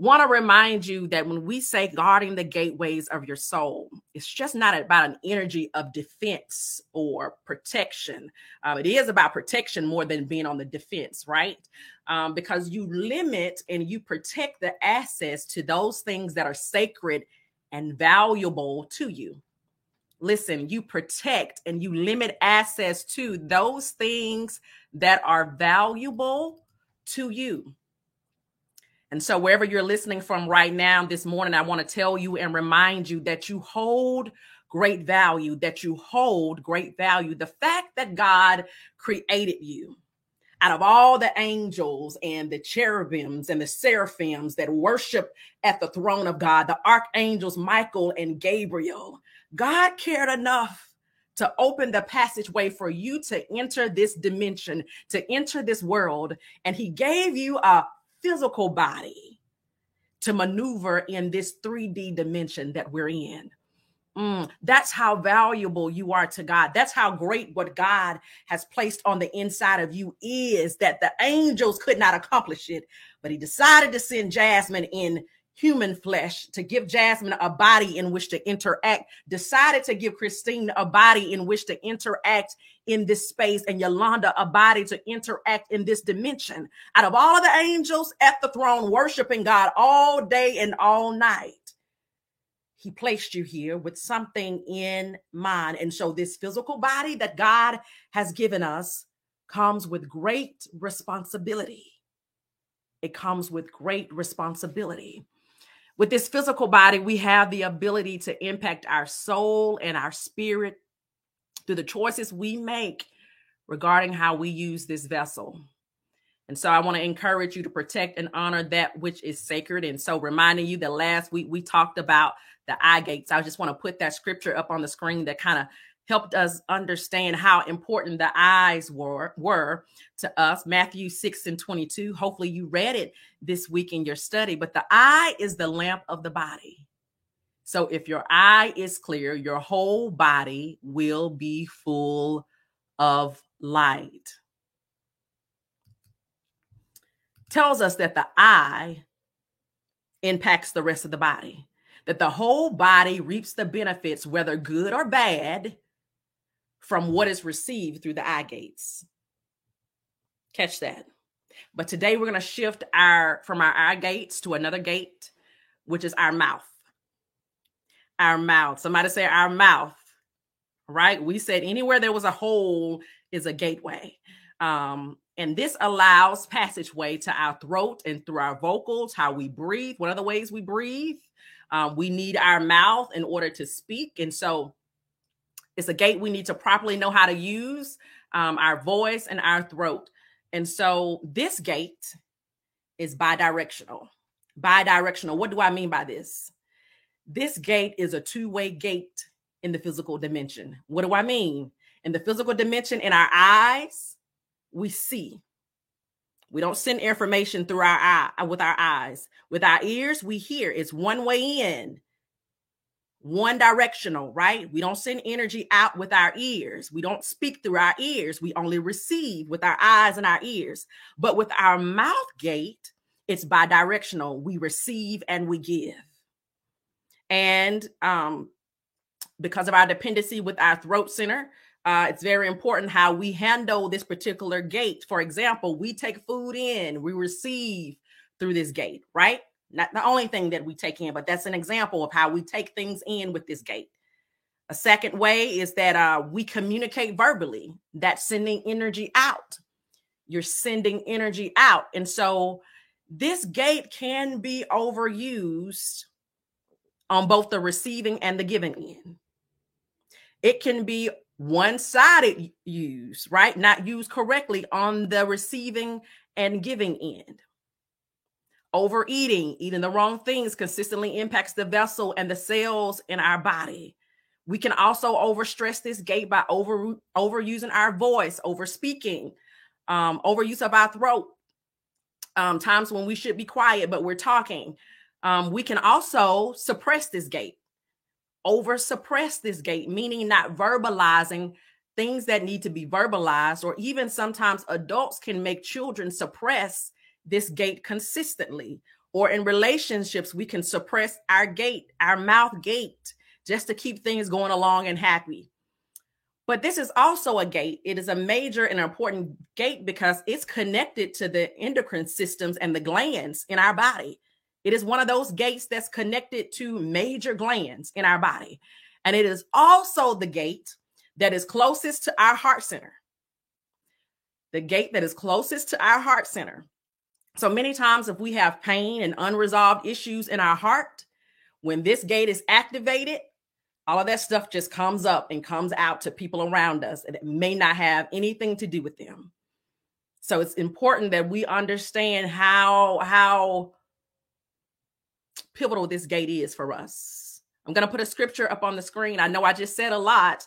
want to remind you that when we say guarding the gateways of your soul, it's just not about an energy of defense or protection. Um, it is about protection more than being on the defense, right? Um, because you limit and you protect the access to those things that are sacred and valuable to you. Listen, you protect and you limit access to those things that are valuable to you. And so, wherever you're listening from right now this morning, I want to tell you and remind you that you hold great value, that you hold great value. The fact that God created you out of all the angels and the cherubims and the seraphims that worship at the throne of God, the archangels Michael and Gabriel, God cared enough to open the passageway for you to enter this dimension, to enter this world. And He gave you a physical body to maneuver in this 3D dimension that we're in. Mm, that's how valuable you are to God. That's how great what God has placed on the inside of you is that the angels could not accomplish it, but He decided to send Jasmine in human flesh to give Jasmine a body in which to interact, decided to give Christine a body in which to interact in this space, and Yolanda a body to interact in this dimension. Out of all of the angels at the throne, worshiping God all day and all night, He placed you here with something in mind. And so, this physical body that God has given us comes with great responsibility. It comes with great responsibility. With this physical body, we have the ability to impact our soul and our spirit through the choices we make regarding how we use this vessel. And so I want to encourage you to protect and honor that which is sacred. And so reminding you that last week we talked about the eye gates. I just want to put that scripture up on the screen that kind of helped us understand how important the eyes were, were to us. Matthew 6 and 22. Hopefully, you read it this week in your study. But the eye is the lamp of the body. So if your eye is clear, your whole body will be full of light. Tells us that the eye impacts the rest of the body, that the whole body reaps the benefits, whether good or bad, from what is received through the eye gates. Catch that. But today we're going to shift our from our eye gates to another gate, which is our mouth. Our mouth. Somebody say our mouth. Right? We said anywhere there was a hole is a gateway. Um, and this allows passageway to our throat and through our vocals, how we breathe. Of the ways we breathe, um, we need our mouth in order to speak. And so it's a gate we need to properly know how to use um, our voice and our throat. And so this gate is bidirectional. Bidirectional. What do I mean by this? This gate is a two way gate in the physical dimension. What do I mean? In the physical dimension, in our eyes, we see. We don't send information through our eye with our eyes. With our ears, we hear. It's one way in one directional, right? We don't send energy out with our ears. We don't speak through our ears. We only receive with our eyes and our ears. But with our mouth gate, it's bi-directional. We receive and we give. And um, because of our dependency with our throat center, uh, it's very important how we handle this particular gate. For example, we take food in, we receive through this gate, right? Not the only thing that we take in, but that's an example of how we take things in with this gate. A second way is that uh, we communicate verbally. That's sending energy out. You're sending energy out. And so this gate can be overused on both the receiving and the giving end. It can be one sided use, right? Not used correctly on the receiving and giving end. Overeating, eating the wrong things consistently impacts the vessel and the cells in our body. We can also overstress this gate by over overusing our voice, over speaking, um, overuse of our throat. Um, times when we should be quiet, but we're talking. Um, we can also suppress this gate, over suppress this gate, meaning not verbalizing things that need to be verbalized, or even sometimes adults can make children suppress this gate consistently or in relationships, we can suppress our gate, our mouth gate, just to keep things going along and happy. But this is also a gate. It is a major and important gate because it's connected to the endocrine systems and the glands in our body. It is one of those gates that's connected to major glands in our body. And it is also the gate that is closest to our heart center. The gate that is closest to our heart center. So many times, if we have pain and unresolved issues in our heart, when this gate is activated, all of that stuff just comes up and comes out to people around us and it may not have anything to do with them. So it's important that we understand how how pivotal this gate is for us. I'm going to put a scripture up on the screen. I know i just said a lot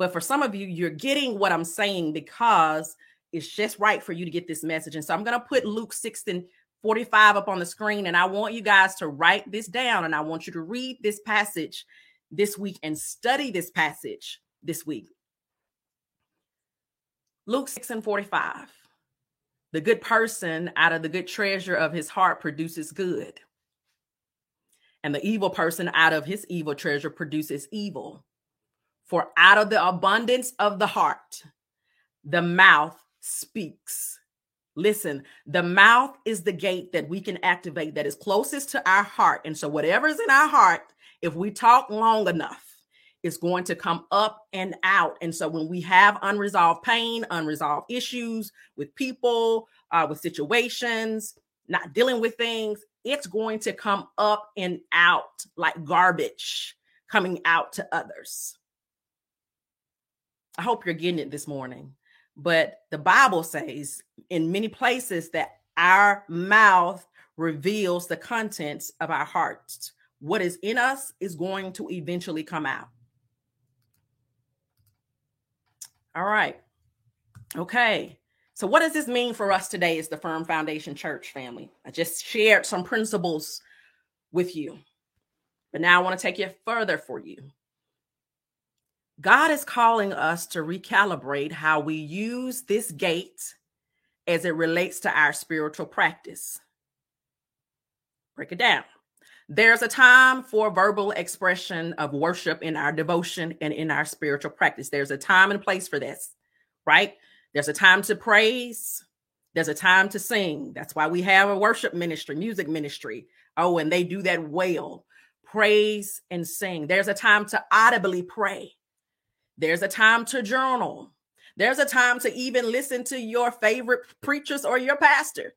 but for some of you you're getting what i'm saying because it's just right for you to get this message and so i'm going to put luke 6 and 45 up on the screen and i want you guys to write this down and i want you to read this passage this week and study this passage this week. Luke 6 and 45. The good person out of the good treasure of his heart produces good. And the evil person out of his evil treasure produces evil. For out of the abundance of the heart, the mouth speaks. Listen, the mouth is the gate that we can activate that is closest to our heart. And so, whatever is in our heart if we talk long enough, it's going to come up and out. And so when we have unresolved pain, unresolved issues with people, uh, with situations, not dealing with things, it's going to come up and out like garbage coming out to others. I hope you're getting it this morning. But the Bible says in many places that our mouth reveals the contents of our hearts what is in us is going to eventually come out. All right. Okay. So, what does this mean for us today as the Firm Foundation Church family? I just shared some principles with you, but now I want to take it further for you. God is calling us to recalibrate how we use this gate as it relates to our spiritual practice. Break it down. There's a time for verbal expression of worship in our devotion and in our spiritual practice. There's a time and place for this, right? There's a time to praise. There's a time to sing. That's why we have a worship ministry, music ministry. Oh, and they do that well. Praise and sing. There's a time to audibly pray. There's a time to journal. There's a time to even listen to your favorite preachers or your pastor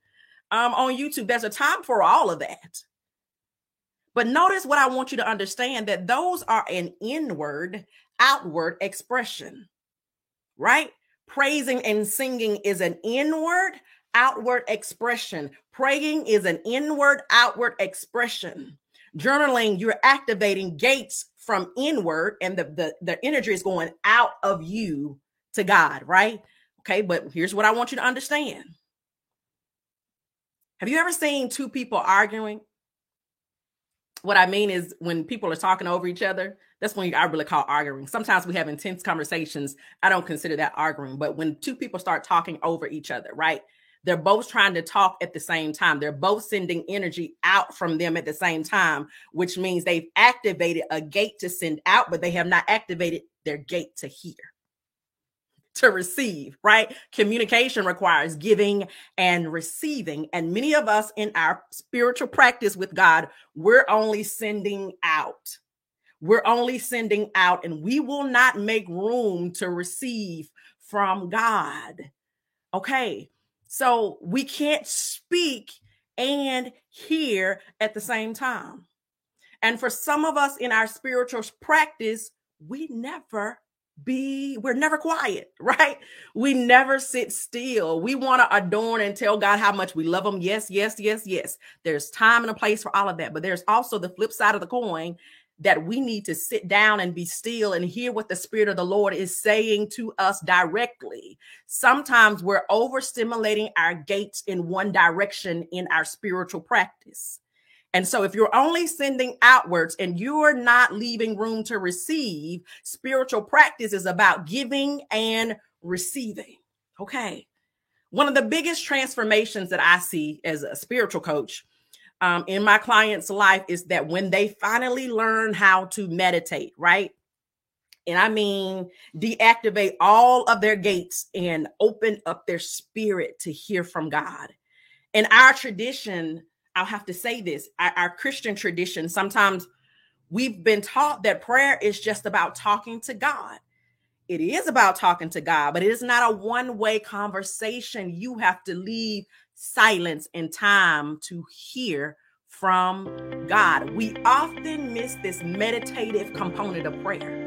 um, on YouTube. There's a time for all of that. But notice what I want you to understand that those are an inward, outward expression, right? Praising and singing is an inward, outward expression. Praying is an inward, outward expression. Journaling, you're activating gates from inward, and the, the, the energy is going out of you to God, right? Okay, but here's what I want you to understand. Have you ever seen two people arguing what I mean is when people are talking over each other, that's when I really call arguing. Sometimes we have intense conversations. I don't consider that arguing, but when two people start talking over each other, right? They're both trying to talk at the same time. They're both sending energy out from them at the same time, which means they've activated a gate to send out, but they have not activated their gate to hear to receive, right? Communication requires giving and receiving. And many of us in our spiritual practice with God, we're only sending out. We're only sending out, and we will not make room to receive from God. Okay. So we can't speak and hear at the same time. And for some of us in our spiritual practice, we never be we're never quiet right? We never sit still. We want to adorn and tell god how much we love him. Yes yes yes yes. There's time and a place for all of that but there's also the flip side of the coin that we need to sit down and be still and hear what the spirit of the lord is saying to us directly sometimes we're overstimulating our gates in one direction in our spiritual practice and so, if you're only sending outwards and you're not leaving room to receive, spiritual practice is about giving and receiving. Okay. One of the biggest transformations that I see as a spiritual coach um, in my client's life is that when they finally learn how to meditate, right? And I mean, deactivate all of their gates and open up their spirit to hear from God. In our tradition, I'll have to say this our, our Christian tradition, sometimes we've been taught that prayer is just about talking to God. It is about talking to God, but it is not a one way conversation. You have to leave silence and time to hear from God. We often miss this meditative component of prayer.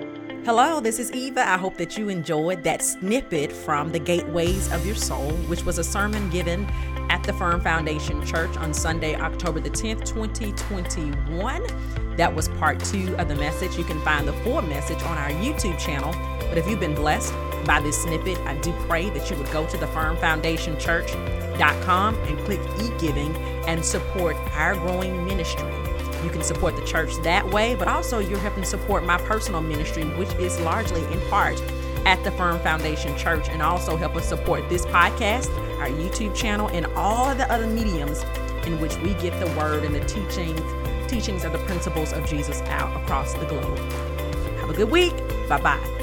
Hello, this is Eva. I hope that you enjoyed that snippet from The Gateways of Your Soul, which was a sermon given at the Firm Foundation Church on Sunday, October the 10th, 2021. That was part two of the message. You can find the full message on our YouTube channel. But if you've been blessed by this snippet, I do pray that you would go to the Firm Foundation Church.com and click e giving and support our growing ministry. You can support the church that way, but also you're helping support my personal ministry, which is largely in part at the Firm Foundation Church, and also help us support this podcast, our YouTube channel, and all of the other mediums in which we get the word and the teachings teachings of the principles of Jesus out across the globe. Have a good week. Bye bye.